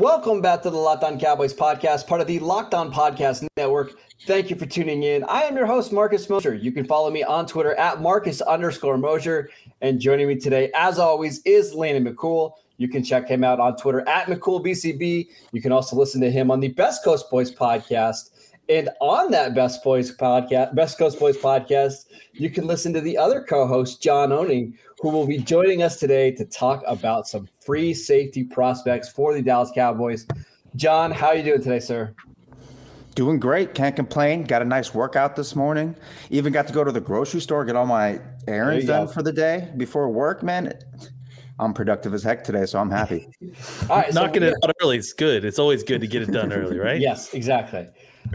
Welcome back to the Locked On Cowboys podcast, part of the Locked On Podcast Network. Thank you for tuning in. I am your host, Marcus Mosher. You can follow me on Twitter at Marcus underscore Mosher. And joining me today, as always, is Landon McCool. You can check him out on Twitter at McCoolBCB. You can also listen to him on the Best Coast Boys podcast. And on that Best Boys podcast, Best Coast Boys podcast, you can listen to the other co-host, John Owning, who will be joining us today to talk about some free safety prospects for the Dallas Cowboys. John, how are you doing today, sir? Doing great. Can't complain. Got a nice workout this morning. Even got to go to the grocery store, get all my errands done go. for the day before work, man. I'm productive as heck today, so I'm happy. all right, knocking so it out early is good. It's always good to get it done early, right? yes, exactly.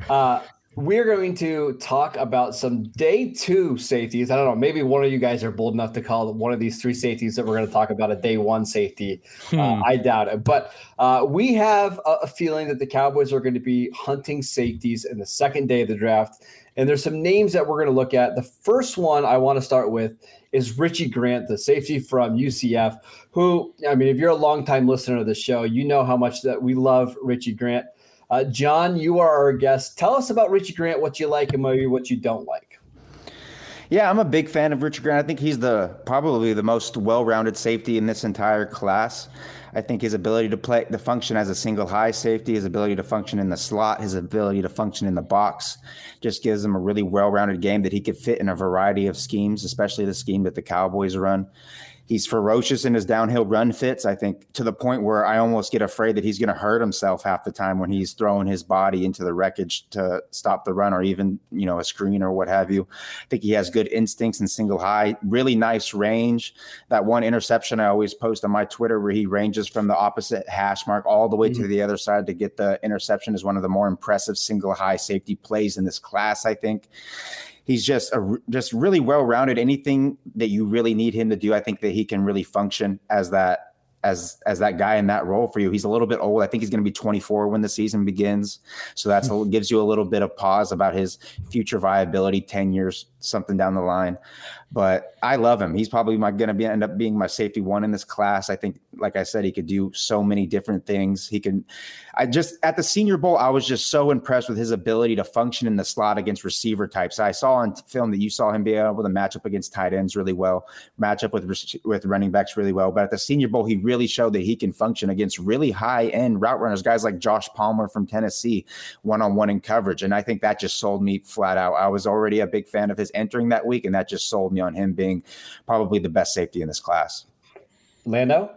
Uh, we're going to talk about some day two safeties. I don't know. Maybe one of you guys are bold enough to call one of these three safeties that we're going to talk about a day one safety. Uh, hmm. Uh, I doubt it. But uh, we have a, a, feeling that the Cowboys are going to be hunting safeties in the second day of the draft. And there's some names that we're going to look at. The first one I want to start with is Richie Grant, the safety from UCF, who, I mean, if you're a longtime listener of the show, you know how much that we love Richie Grant. Uh, John, you are our guest. Tell us about Richie Grant, what you like and maybe what you don't like. Yeah, I'm a big fan of Richie Grant. I think he's the probably the most well-rounded safety in this entire class. I think his ability to play the function as a single high safety, his ability to function in the slot, his ability to function in the box just gives him a really well-rounded game that he could fit in a variety of schemes, especially the scheme that the Cowboys run. He's ferocious in his downhill run fits. I think to the point where I almost get afraid that he's going to hurt himself half the time when he's throwing his body into the wreckage to stop the run or even, you know, a screen or what have you. I think he has good instincts in single high, really nice range. That one interception I always post on my Twitter where he ranges from the opposite hash mark all the way mm-hmm. to the other side to get the interception is one of the more impressive single high safety plays in this class, I think he's just a just really well rounded. Anything that you really need him to do, I think that he can really function as that as as that guy in that role for you. He's a little bit old. I think he's going to be 24 when the season begins. So that's hmm. a, gives you a little bit of pause about his future viability 10 years something down the line. But I love him. He's probably my going to be end up being my safety one in this class. I think, like I said, he could do so many different things. He can. I just at the Senior Bowl, I was just so impressed with his ability to function in the slot against receiver types. I saw on film that you saw him be able to match up against tight ends really well, match up with with running backs really well. But at the Senior Bowl, he really showed that he can function against really high end route runners, guys like Josh Palmer from Tennessee, one on one in coverage. And I think that just sold me flat out. I was already a big fan of his entering that week, and that just sold me on him being probably the best safety in this class. Lando?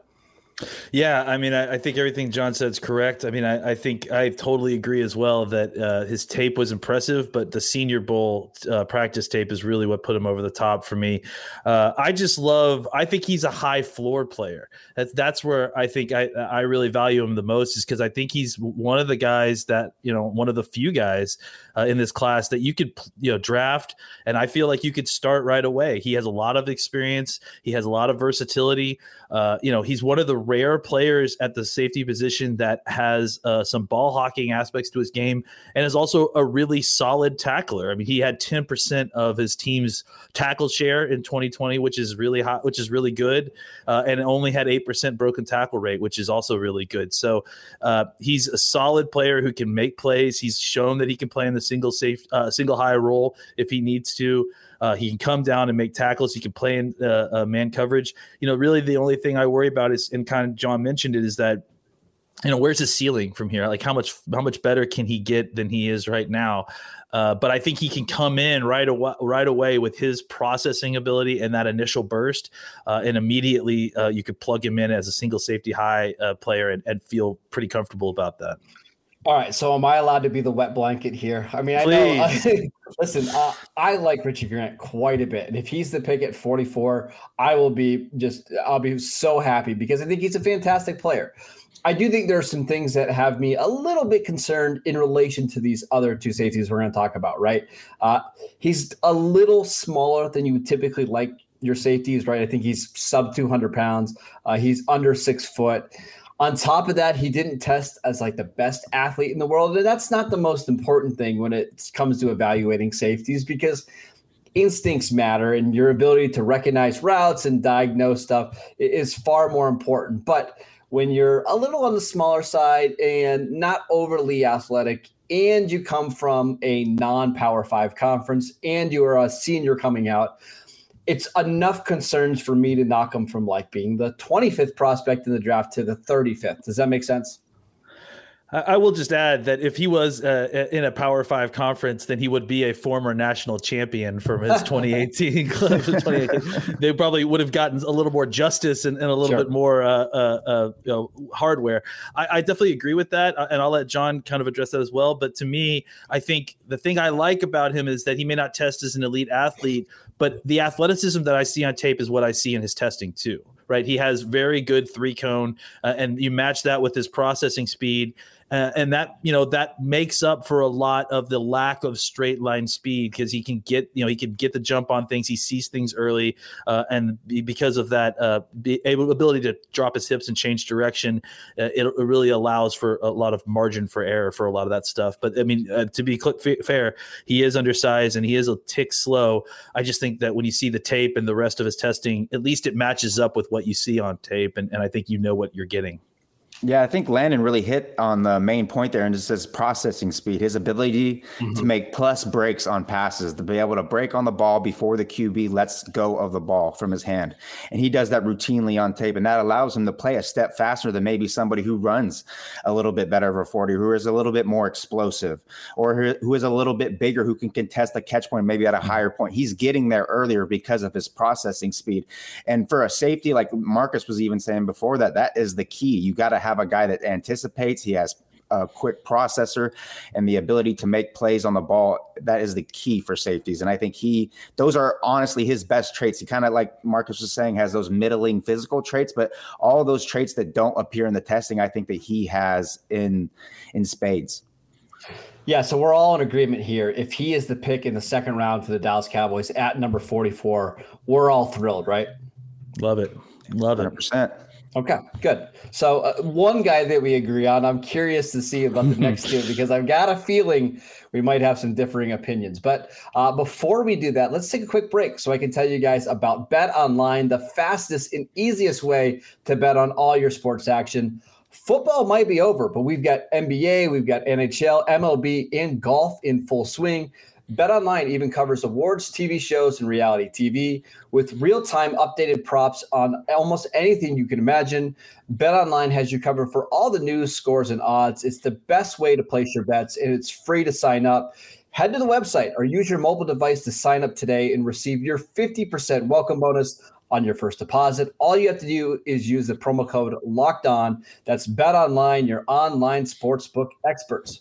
Yeah, I mean, I, I, think everything John said is correct. I mean, I, I think I totally agree as well that uh, his tape was impressive, but the Senior Bowl uh, practice tape is really what put him over the top for me. Uh, I just love. I think he's a high floor player. That's that's where I think I I really value him the most is because I think he's one of the guys that you know one of the few guys uh, in this class that you could you know draft, and I feel like you could start right away. He has a lot of experience. He has a lot of versatility. Uh, you know, he's one of the rare players at the safety position that has uh, some ball hawking aspects to his game and is also a really solid tackler. I mean, he had 10% of his team's tackle share in 2020, which is really hot, which is really good, uh, and only had 8% broken tackle rate, which is also really good. So uh, he's a solid player who can make plays. He's shown that he can play in the single safe, uh, single high role if he needs to. Uh, he can come down and make tackles. He can play in uh, uh, man coverage. You know, really the only thing I worry about is, and kind of John mentioned it, is that you know where's his ceiling from here like how much how much better can he get than he is right now uh, but i think he can come in right away right away with his processing ability and that initial burst uh, and immediately uh, you could plug him in as a single safety high uh, player and, and, feel pretty comfortable about that all right so am i allowed to be the wet blanket here i mean Please. i know listen uh, i like richie grant quite a bit and if he's the pick at 44 i will be just i'll be so happy because i think he's a fantastic player I do think there are some things that have me a little bit concerned in relation to these other two safeties we're going to talk about, right? Uh, he's a little smaller than you would typically like your safeties, right? I think he's sub 200 pounds. Uh, he's under six foot. On top of that, he didn't test as like the best athlete in the world. And that's not the most important thing when it comes to evaluating safeties because instincts matter and your ability to recognize routes and diagnose stuff is far more important. But when you're a little on the smaller side and not overly athletic, and you come from a non Power Five conference and you are a senior coming out, it's enough concerns for me to knock him from like being the 25th prospect in the draft to the 35th. Does that make sense? I will just add that if he was uh, in a Power Five conference, then he would be a former national champion from his 2018 club. They probably would have gotten a little more justice and, and a little sure. bit more uh, uh, uh, you know, hardware. I, I, definitely agree with that, uh, and I'll let John kind of address that as well. But to me, I think the thing I like about him is that he may not test as an elite athlete, but the athleticism that I see on tape is what I see in his testing too. Right, he has very good three cone, uh, and you match that with his processing speed uh, and that you know that makes up for a lot of the lack of straight line speed because he can get you know he can get the jump on things. He sees things early uh, and because of that uh, ability to drop his hips and change direction uh, it, it, really allows for a lot of margin for error for a lot of that stuff. But i mean uh, to be fair he is undersized and he is a tick slow. I just think that when you see the tape and the rest of his testing at least it matches up with what you see on tape and, and i think you know what you're getting yeah, I think Landon really hit on the main point there, and just his processing speed, his ability mm-hmm. to make plus breaks on passes, to be able to break on the ball before the QB lets go of the ball from his hand, and he does that routinely on tape, and that allows him to play a step faster than maybe somebody who runs a little bit better over forty, who is a little bit more explosive, or who is a little bit bigger, who can contest the catch point maybe at a higher point. He's getting there earlier because of his processing speed, and for a safety like Marcus was even saying before that, that is the key. You got to have a guy that anticipates. He has a quick processor and the ability to make plays on the ball that is the key for safeties and i think he those are honestly his best traits he kind of like marcus was saying has those middling physical traits but all those traits that don't appear in the testing i think that he has in in spades yeah, so we're all in agreement here. If he is the pick in the second round for the Dallas Cowboys at number 44, we're all thrilled, right? Love it. Love it. 100%. Okay, good. So uh, one guy that we agree on, I'm curious to see about the next two because I've got a feeling we might have some differing opinions. But uh, before we do that, let's take a quick break so I can tell you guys about Bet Online, the fastest and easiest way to bet on all your sports action. Football might be over, but we've got NBA, we've got NHL, MLB, and golf in full swing. BetOnline even covers awards, TV shows, and reality TV with real-time updated props on almost anything you can imagine. BetOnline has you covered for all the news, scores, and odds. It's the best way to place your bets, and it's free to sign up. Head to the website or use your mobile device to sign up today and receive your 50% welcome bonus on your first deposit. All you have to do is use the promo code locked on. That's Bet Online, your online sportsbook experts.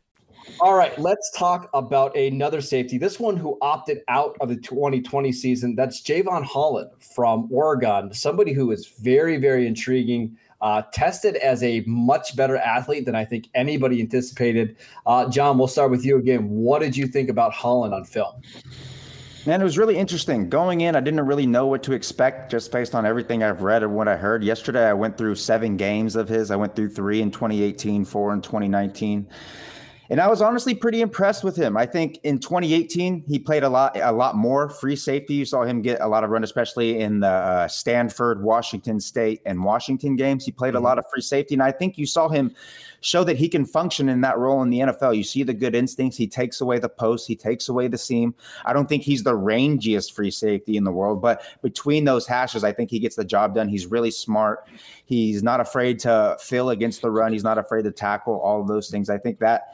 All right, let's talk about another safety. This one who opted out of the 2020 season. That's Jevon Holland from Oregon, somebody who is very, very intriguing. Uh, tested as a much better athlete than I think anybody anticipated. Uh, John, we'll start with you again. What did you think about Holland on film? Man, it was really interesting. Going in, I didn't really know what to expect just based on everything I've read and what I heard. Yesterday, I went through seven games of his. I went through three in 2018, four in 2019. And I was honestly pretty impressed with him. I think in 2018 he played a lot, a lot more free safety. You saw him get a lot of run, especially in the uh, Stanford, Washington State, and Washington games. He played mm-hmm. a lot of free safety, and I think you saw him show that he can function in that role in the NFL. You see the good instincts. He takes away the post. He takes away the seam. I don't think he's the rangiest free safety in the world, but between those hashes, I think he gets the job done. He's really smart. He's not afraid to fill against the run. He's not afraid to tackle. All of those things. I think that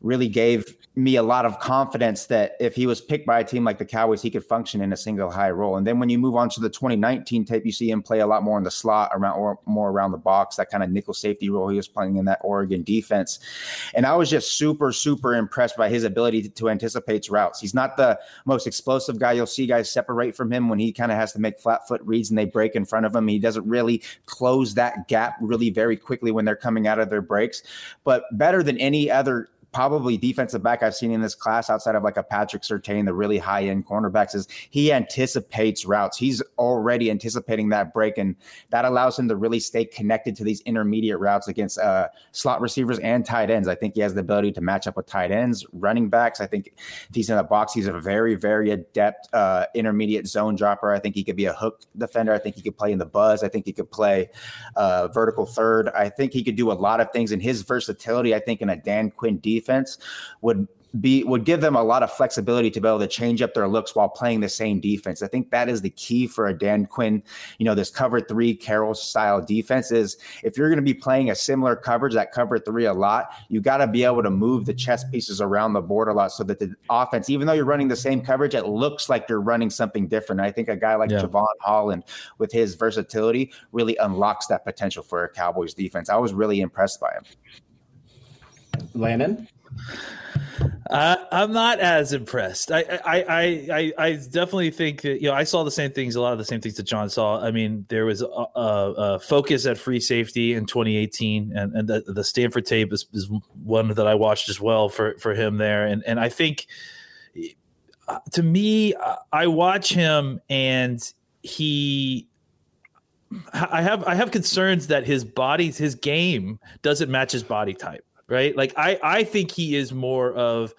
really gave me a lot of confidence that if he was picked by a team like the Cowboys, he could function in a single high role. And then when you move on to the 2019 tape, you see him play a lot more in the slot around or more around the box, that kind of nickel safety role he was playing in that Oregon defense. And I was just super, super impressed by his ability to, to anticipate routes. He's not the most explosive guy. You'll see guys separate from him when he kind of has to make flat foot reads and they break in front of him. He doesn't really close that gap really very quickly when they're coming out of their breaks. But better than any other probably defensive back I've seen in this class outside of like a Patrick Surtain, the really high end cornerbacks, is he anticipates routes. He's already anticipating that break, and that allows him to really stay connected to these intermediate routes against uh, slot receivers and tight ends. I think he has the ability to match up with tight ends, running backs. I think if he's in the box, he's a very, very adept uh, intermediate zone dropper. I think he could be a hook defender. I think he could play in the buzz. I think he could play uh, vertical third. I think he could do a lot of things, and his versatility, I think, in a Dan Quinn defense defense would be would give them a lot of flexibility to be able to change up their looks while playing the same defense. I think that is the key for a Dan Quinn, you know, this cover three Carroll style defense is if you're going to be playing a similar coverage, that cover three a lot, you got to be able to move the chess pieces around the board a lot so that the offense, even though you're running the same coverage, it looks like you're running something different. I think a guy like yeah. Jevon Holland with his versatility really unlocks that potential for a Cowboys defense. I was really impressed by him. Landon? Uh, I'm not as impressed. I, I, I, I, definitely think that you know I saw the same things, a lot of the same things that John saw. I mean, there was a, a, a focus at free safety in 2018, and, and the, the Stanford tape is, is one that I watched as well for for him there. And and I think uh, to me, I watch him and he I have I have concerns that his body, his game doesn't match his body type right? Like I I think he is more of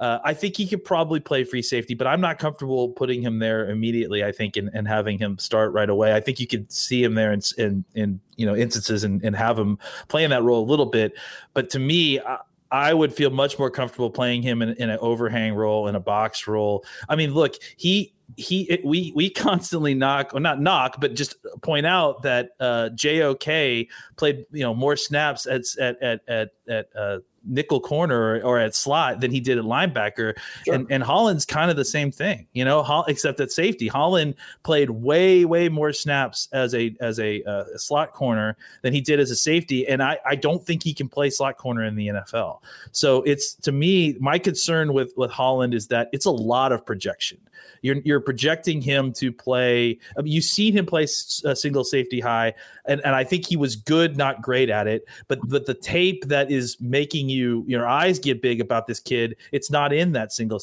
uh, I think he could probably play free safety, but I'm not comfortable putting him there immediately. I think and, and having him start right away. I think you could see him there in in, in you know instances and, and have him play in that role a little bit. But to me, I, I would feel much more comfortable playing him in, in an overhang role in a box role. I mean, look, he he it, we we constantly knock or not knock but just point out that uh JOK played you know more snaps at at at at, at uh nickel corner or, or, at slot than he did at linebacker. Sure. And, and Holland's kind of the same thing, you know, except at safety. Holland played way, way more snaps as a as a, uh, a, slot corner than he did as a safety. And I, I don't think he can play slot corner in the NFL. So it's to me, my concern with with Holland is that it's a lot of projection. You're you're projecting him to play. I mean, you've seen him play a single safety high, and, and I think he was good, not great at it. But but the tape that is making you your eyes get big about this kid, it's not in that single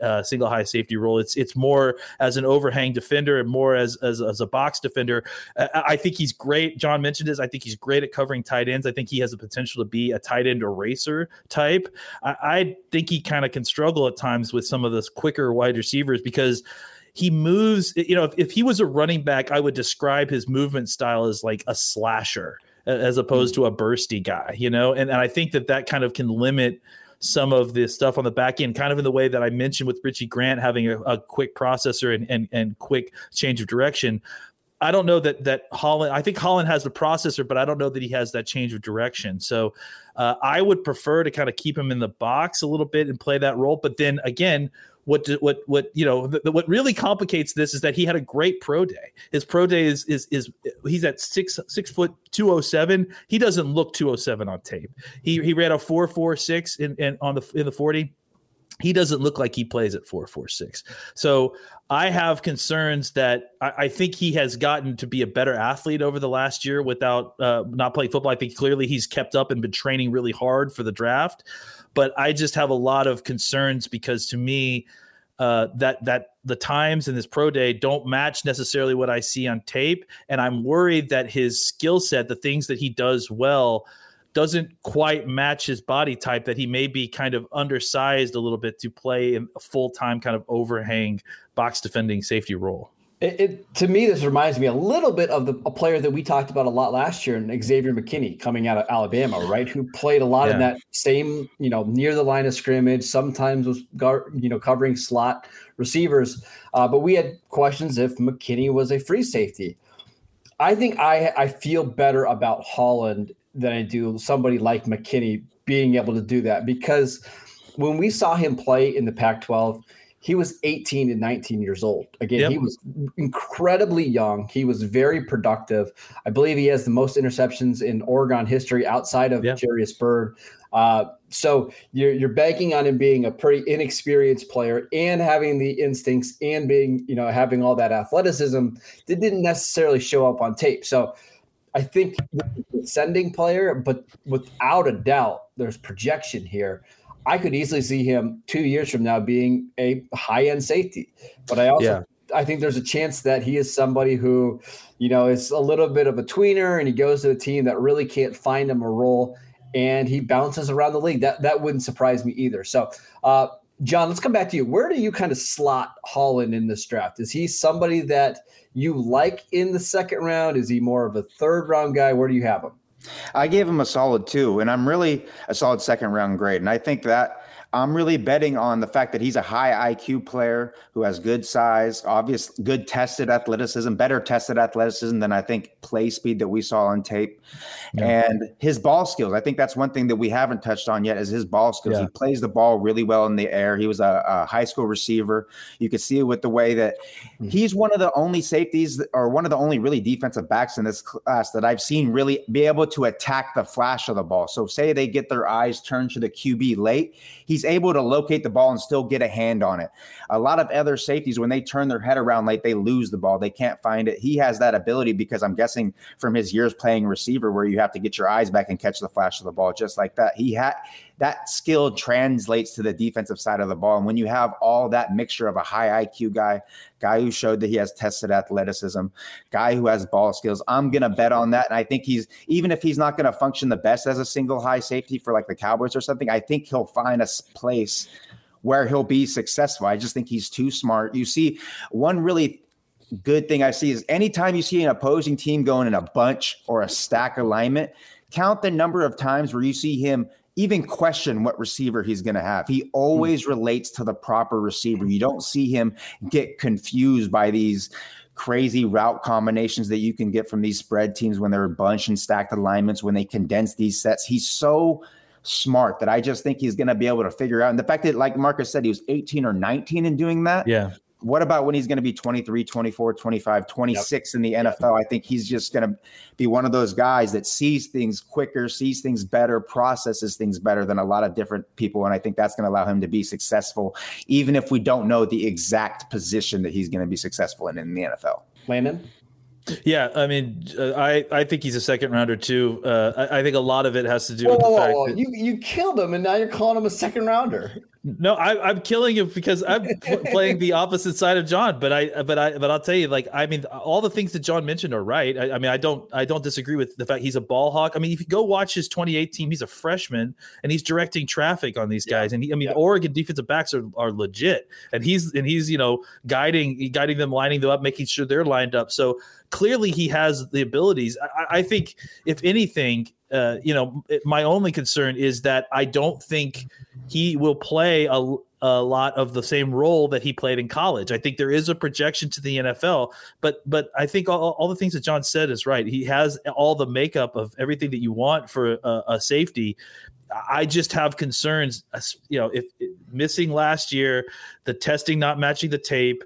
uh, single high safety role. It's it's more as an overhang defender and more as as, as a box defender. I, I think he's great. John mentioned this. I think he's great at covering tight ends. I think he has the potential to be a tight end eraser type. I, I think he kind of can struggle at times with some of those quicker wide receivers because he moves. You know, if, if he was a running back, I would describe his movement style as like a slasher as opposed to a bursty guy. You know, and, and I think that that kind of can limit some of the stuff on the back end, kind of in the way that I mentioned with Richie Grant having a, a quick processor and, and and quick change of direction. I don't know that that Holland. I think Holland has the processor, but I don't know that he has that change of direction. So uh, I would prefer to kind of keep him in the box a little bit and play that role. But then again, what what what you know the, what really complicates this is that he had a great pro day. His pro day is is is he's at six six foot two oh seven. He doesn't look two oh seven on tape. He he ran a four four six in, in on the in the forty. He doesn't look like he plays at four four six. So I have concerns that I, I, think he has gotten to be a better athlete over the last year without uh, not playing football. I think clearly he's kept up and been training really hard for the draft but I just have a lot of concerns because to me, uh, that that the times in this pro day don't match necessarily what I see on tape, and I'm worried that his skill set, the things that he does well, doesn't quite match his body type. That he may be kind of undersized a little bit to play a full time kind of overhang box defending safety role. It, it, to me, this reminds me a little bit of the a player that we talked about a lot last year, and Xavier McKinney coming out of Alabama, right? Who played a lot yeah. in that same, you know, near the line of scrimmage. Sometimes was, you know, covering slot receivers. Uh, but we had questions if McKinney was a free safety. I think I I feel better about Holland than I do somebody like McKinney being able to do that because when we saw him play in the Pac-12 he was 18 and 19 years old. Again, yep. he was incredibly young. He was very productive. I believe he has the most interceptions in Oregon history outside of yep. Jairus Byrd. Uh, so you're, you're banking on him being a pretty inexperienced player and having the instincts and being, you know, having all that athleticism that didn't necessarily show up on tape. So I think sending player, but without a doubt, there's projection here. I could easily see him two years from now being a high end safety. But I also yeah. I think there's a chance that he is somebody who, you know, is a little bit of a tweener and he goes to a team that really can't find him a role and he bounces around the league. That that wouldn't surprise me either. So uh, John, let's come back to you. Where do you kind of slot Holland in this draft? Is he somebody that you like in the second round? Is he more of a third round guy? Where do you have him? I gave him a solid two, and I'm really a solid second round grade. And I think that I'm really betting on the fact that he's a high IQ player who has good size, obvious, good tested athleticism, better tested athleticism than I think play speed that we saw on tape, yeah. and his ball skills. I think that's one thing that we haven't touched on yet is his ball skills. Yeah. He plays the ball really well in the air. He was a, a high school receiver. You could see it with the way that mm-hmm. he's one of the only safeties or one of the only really defensive backs in this class that I've seen really be able to attack the flash of the ball. So say they get their eyes turned to the QB late, he's able to locate the ball and still get a hand on it. A lot of other safeties, when they turn their head around late, they lose the ball. They can't find it. He has that ability because I'm guessing from his years playing receiver, where you have to get your eyes back and catch the flash of the ball just like that. He had that skill translates to the defensive side of the ball. And when you have all that mixture of a high IQ guy, guy who showed that he has tested athleticism, guy who has ball skills, I'm going to bet on that. And I think he's, even if he's not going to function the best as a single high safety for like the Cowboys or something, I think he'll find a place where he'll be successful. I just think he's too smart. You see, one really good thing I see is anytime you see an opposing team going in a bunch or a stack alignment, count the number of times where you see him even question what receiver he's going to have. He always mm. relates to the proper receiver. You don't see him get confused by these crazy route combinations that you can get from these spread teams when they're bunch and stacked alignments, when they condense these sets. He's so smart that I just think he's going to be able to figure out. And the fact that, like Marcus said, he was 18 or 19 in doing that. Yeah what about when he's going to be 23, 24, 25, 26 yep. in the NFL? I think he's just going to be one of those guys that sees things quicker, sees things better, processes things better than a lot of different people. And I think that's going to allow him to be successful, even if we don't know the exact position that he's going to be successful in in the NFL. Landon? Yeah, I mean, uh, I I think he's a second rounder too. Uh, I, I, think a lot of it has to do whoa, with the whoa, fact whoa. that you you killed him, and now you're calling him a second rounder. No, I, am killing him because I'm playing the opposite side of John. But I, but I, but I'll tell you, like, I mean, all the things that John mentioned are right. I, I, mean, I don't, I don't disagree with the fact he's a ball hawk. I mean, if you go watch his 2018, team, he's a freshman and he's directing traffic on these guys. Yeah. And he, I mean, yeah. Oregon defensive backs are, are legit, and he's, and he's, you know, guiding, guiding them, lining them up, making sure they're lined up. So clearly, he has the abilities. I, I think, if anything, uh, you know, my only concern is that I don't think he will play a, a lot of the same role that he played in college. I think there is a projection to the NFL, but but I think all, all the things that John said is right. He has all the makeup of everything that you want for a, a safety. I just have concerns, you know, if, if, missing last year, the testing not matching the tape,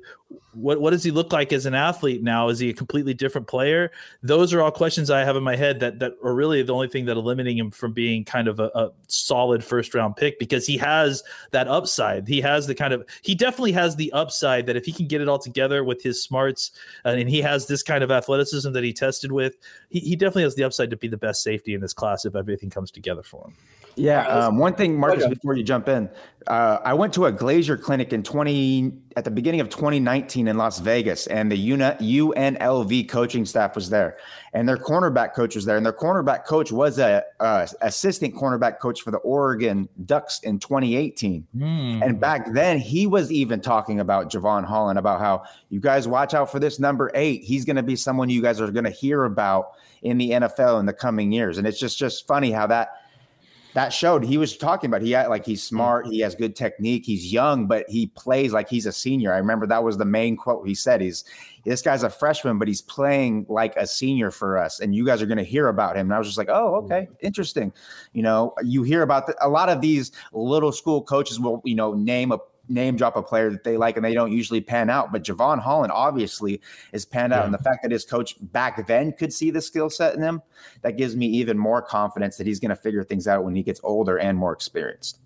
what what does he look like as an athlete now? Is he a completely different player? Those are all questions I have in my head that that are really the only thing that are eliminating him from being kind of a, a solid first round pick because he has that upside. He has the kind of he definitely has the upside that if he can get it all together with his smarts uh, and he has this kind of athleticism that he tested with, he, he definitely has the upside to be the best safety in this class if everything comes together for him. Yeah. Um, one thing, Marcus, Okay. before you jump in, uh, I went to a Glazier clinic in 20 at the beginning of 2019 in Las Vegas, and the UNLV coaching staff was there, and their cornerback coach was there, and their cornerback coach was a, uh assistant cornerback coach for the Oregon Ducks in 2018. And back then, he was even talking about Jevon Holland about how you guys watch out for this number eight. He's going to be someone you guys are going to hear about in the NFL in the coming years. And it's just just funny how that that showed he was talking about he had, like he's hmm. smart he has good technique he's young but he plays like he's a senior. I remember that was the main quote he said he's this guy's a freshman but he's playing like a senior for us and you guys are going to hear about him. And i was just like oh hmm. okay interesting. You know you hear about the, a lot of these little school coaches will you know name a name drop a player that they like and they don't usually pan out. But Jevon Holland obviously is panned out. And the fact that his coach back then could see the skill set in him, that gives me even more confidence that he's going to figure things out when he gets older and more experienced.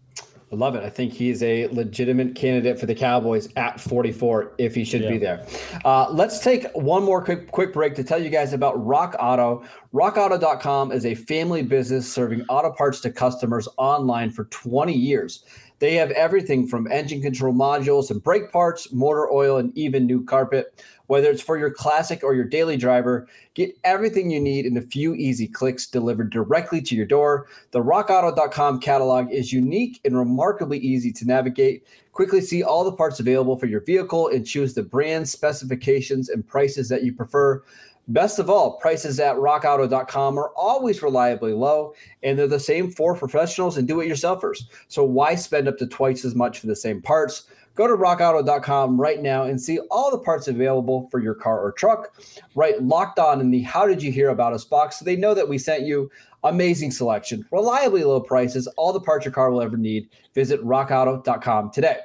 I love it. I think he's a legitimate candidate for the Cowboys at 44 if he should be there. Uh, let's take one more quick quick break to tell you guys about Rock Auto. RockAuto.com is a family business serving auto parts to customers online for 20 years. They have everything from engine control modules and brake parts, motor oil, and even new carpet. Whether it's for your classic or your daily driver, get everything you need in a few easy clicks delivered directly to your door. The rockauto.com catalog is unique and remarkably easy to navigate. Quickly see all the parts available for your vehicle and choose the brand specifications, and prices that you prefer. Best of all, prices at rockauto.com are always reliably low, and they're the same for professionals and do it yourselfers. So, why spend up to twice as much for the same parts? Go to rockauto.com right now and see all the parts available for your car or truck. Write locked on in the How Did You Hear About Us box so they know that we sent you. Amazing selection, reliably low prices, all the parts your car will ever need. Visit rockauto.com today.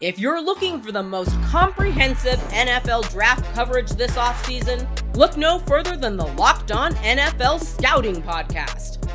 If you're looking for the most comprehensive NFL draft coverage this offseason, look no further than the Locked On NFL Scouting Podcast.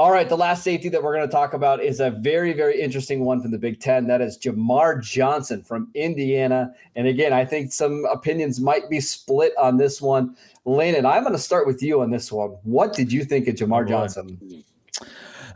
All right, the last safety that we're going to talk about is a very, very interesting one from the Big Ten. That is Jamar Johnson from Indiana. And again, I think some opinions might be split on this one. Landon, I'm going to start with you on this one. What did you think of Jamar Johnson?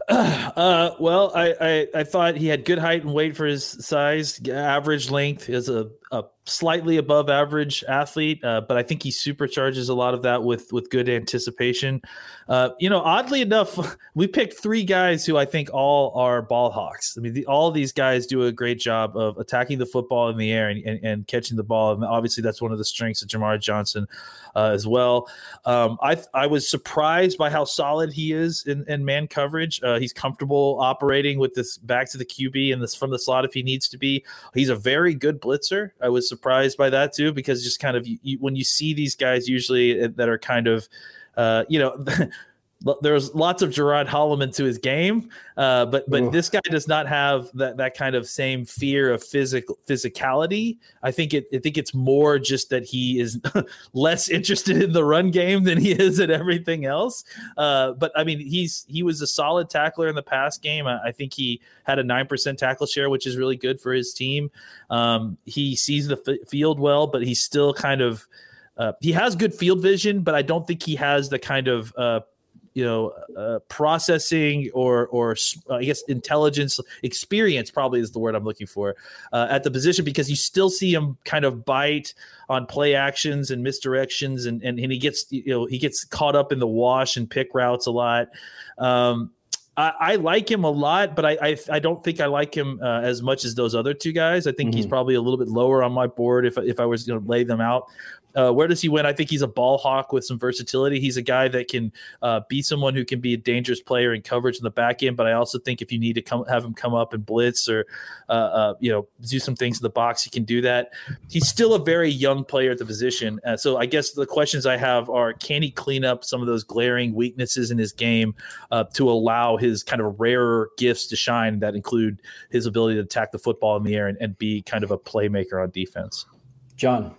Uh, well, I, I I thought he had good height and weight for his size. Average length is a, a slightly above average athlete, uh, but I think he supercharges a lot of that with with good anticipation. Uh, you know, oddly enough, we picked three guys who I think all are ball hawks. I mean, the, all these guys do a great job of attacking the football in the air and, and, and catching the ball, and obviously that's one of the strengths of Jamar Johnson uh, as well. Um, I I was surprised by how solid he is in, in man coverage. Uh, he's comfortable operating with this back to the QB and this from the slot if he needs to be. He's a very good blitzer. I was surprised by that too because just kind of you, when you see these guys usually that are kind of uh, you know. There's lots of Gerard Holloman to his game, uh, but but Ooh. this guy does not have that that kind of same fear of physical physicality. I think it I think it's more just that he is less interested in the run game than he is at everything else. Uh, but I mean, he's he was a solid tackler in the past game. I, I think he had a nine percent tackle share, which is really good for his team. Um, he sees the f- field well, but he's still kind of uh, he has good field vision, but I don't think he has the kind of uh, you know uh, processing or or uh, I guess intelligence experience probably is the word I'm looking for uh, at the position because you still see him kind of bite on play actions and misdirections and, and and he gets you know he gets caught up in the wash and pick routes a lot. Um, I, I like him a lot, but I, I I don't think I like him uh, as much as those other two guys. I think he's Mhm. probably a little bit lower on my board if if I was going to lay them out. Uh, where does he win? I think he's a ball hawk with some versatility. He's a guy that can uh, be someone who can be a dangerous player in coverage in the back end. But I also think if you need to come have him come up and blitz or uh, uh you know do some things in the box, he can do that. He's still a very young player at the position. Uh, so I guess the questions I have are: Can he clean up some of those glaring weaknesses in his game uh, to allow his kind of rarer gifts to shine? That include his ability to attack the football in the air and, and be kind of a playmaker on defense. John.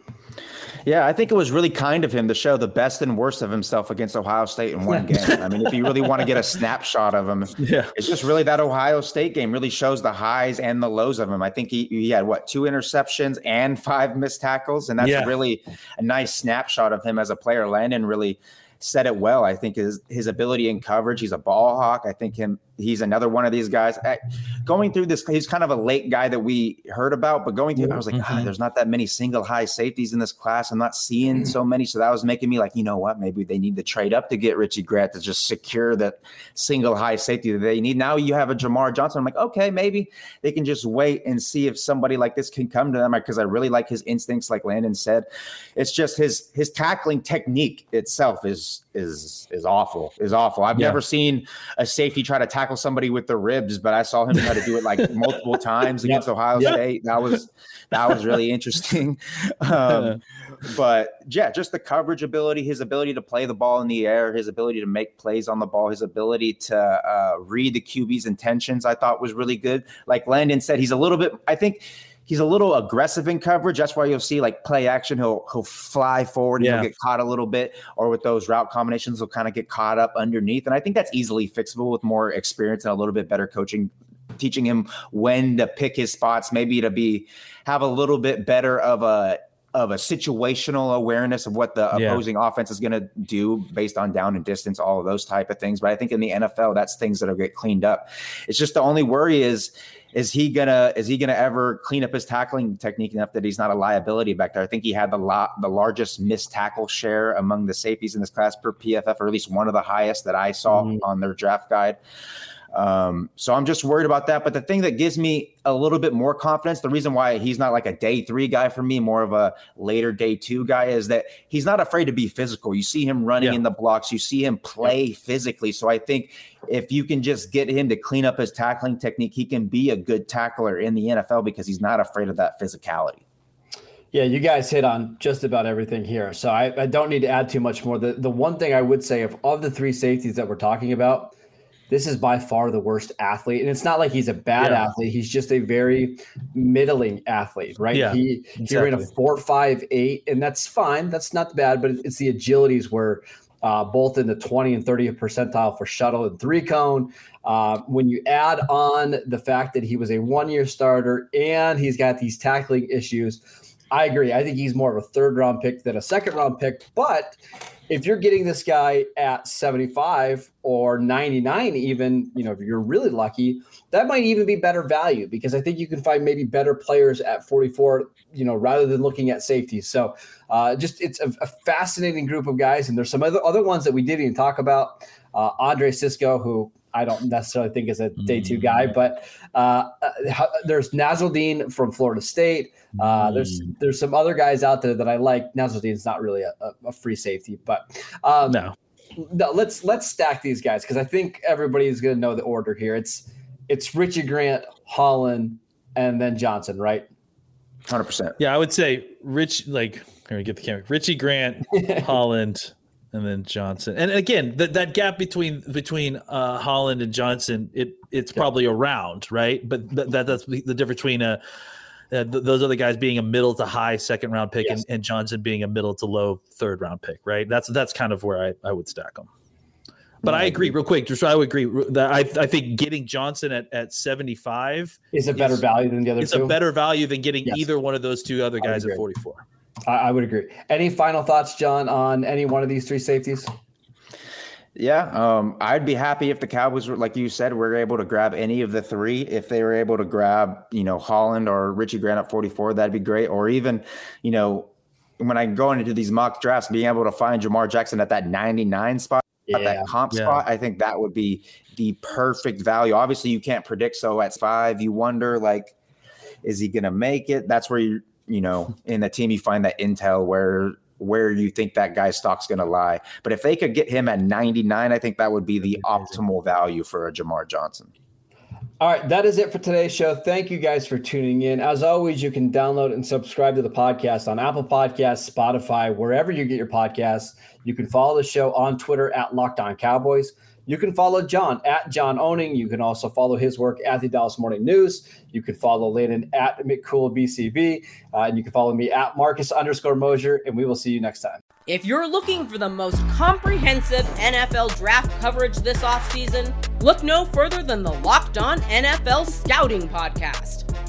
Yeah, I think it was really kind of him to show the best and worst of himself against Ohio State in one game. I mean, if you really want to get a snapshot of him, yeah. it's just really that Ohio State game really shows the highs and the lows of him. I think he, he had what two interceptions and five missed tackles, and that's yeah. really a nice snapshot of him as a player. Landon really said it well. I think his his ability in coverage. He's a ball hawk. I think him. He's another one of these guys. I, going through this, he's kind of a late guy that we heard about. But going through, I was like, ah, there's not that many single high safeties in this class. I'm not seeing mm-hmm. so many. So that was making me like, you know what? Maybe they need to trade up to get Richie Grant to just secure that single high safety that they need. Now you have a Jamar Johnson. I'm like, okay, maybe they can just wait and see if somebody like this can come to them because I really like his instincts, like Landon said. It's just his his tackling technique itself is is is awful. Is awful. I've yeah. never seen a safety try to tackle somebody with the ribs, but I saw him try to do it like multiple times against Ohio yep. State. That was that was really interesting. Um, but yeah, just the coverage ability, his ability to play the ball in the air, his ability to make plays on the ball, his ability to uh, read the QB's intentions, I thought was really good. Like Landon said, he's a little bit. I think he's a little aggressive in coverage. That's why you'll see like play action. He'll he'll fly forward and yeah. he'll get caught a little bit, or with those route combinations, he'll kind of get caught up underneath. And I think that's easily fixable with more experience and a little bit better coaching, teaching him when to pick his spots, maybe to be have a little bit better of a of a situational awareness of what the yeah. opposing offense is going to do based on down and distance, all of those type of things. But I think in the NFL, that's things that'll get cleaned up. It's just the only worry is is he gonna is he gonna ever clean up his tackling technique enough that he's not a liability back there? I think he had the lot the largest missed tackle share among the safeties in this class per PFF, or at least one of the highest that I saw mm-hmm. on their draft guide. Um, so I'm just worried about that. But the thing that gives me a little bit more confidence, the reason why he's not like a day three guy for me, more of a later day two guy, is that he's not afraid to be physical. You see him running yeah. in the blocks, you see him play yeah. physically. So I think if you can just get him to clean up his tackling technique, he can be a good tackler in the NFL because he's not afraid of that physicality. Yeah, you guys hit on just about everything here. So I, I, don't need to add too much more. The the one thing I would say of of the three safeties that we're talking about, this is by far the worst athlete. And it's not like he's a bad yeah. athlete. He's just a very middling athlete, right? Yeah, he exactly. he ran a four five eight, and that's fine. That's not bad, but it's the agilities where uh, both in the 20 and 30 percentile for shuttle and three cone. Uh, when you add on the fact that he was a one year starter and he's got these tackling issues, I agree. I think he's more of a third round pick than a second round pick. But if you're getting this guy at 75 or 99 even you know if you're really lucky that might even be better value because i think you can find maybe better players at 44 you know rather than looking at safety so uh, just it's a, a, fascinating group of guys and there's some other, other ones that we didn't even talk about uh, andre cisco who I don't necessarily think is a day two guy, mm. but uh, uh there's Nasirildeen from Florida State. Uh, there's mm. there's some other guys out there that I like. Nasirildeen's not really a, a, free safety, but um, no. no. Let's let's stack these guys because I think everybody is going to know the order here. It's it's Richie Grant, Holland, and then Johnson, right? Hundred percent. Yeah, I would say Rich. Like, let me get the camera. Richie Grant, Holland and then Johnson. And again, that that gap between between uh, Holland and Johnson, it it's probably around right, but th- that that's the difference between a. Uh, th- those other guys being a middle to high second round pick yes. and, and, Johnson being a middle to low third round pick, right? That's that's kind of where I, I would stack them. But I agree, real quick. Just I would agree that I, I think getting Johnson at, at seventy five is a better is, value than the other. It's two. a better value than getting yes. either one of those two other guys at forty four. I, I would agree. Any final thoughts, John, on any one of these three safeties? Yeah, um, I'd be happy if the Cowboys were, like you said, were able to grab any of the three. If they were able to grab, you know, Holland or Richie Grant at 44, that'd be great. Or even, you know, when I go into these mock drafts, being able to find Jamar Jackson at that 99 spot, yeah, that comp yeah. spot, I think that would be the perfect value. Obviously, you can't predict. So at five, you wonder, like, is he going to make it? That's where you you know, in the team, you find that intel where where you think that guy's stock's going to lie. But if they could get him at 99, I think that would be the optimal value for a Jamar Johnson. All right, that is it for today's show. Thank you guys for tuning in. As always, you can download and subscribe to the podcast on Apple Podcasts, Spotify, wherever you get your podcasts. You can follow the show on Twitter at Locked On Cowboys. You can follow John at John Owning. You can also follow his work at the Dallas Morning News. You can follow Landon at McCoolBCB. Uh, and you can follow me at Marcus underscore Mosher. And we will see you next time. If you're looking for the most comprehensive NFL draft coverage this offseason, look no further than the Locked On NFL Scouting Podcast.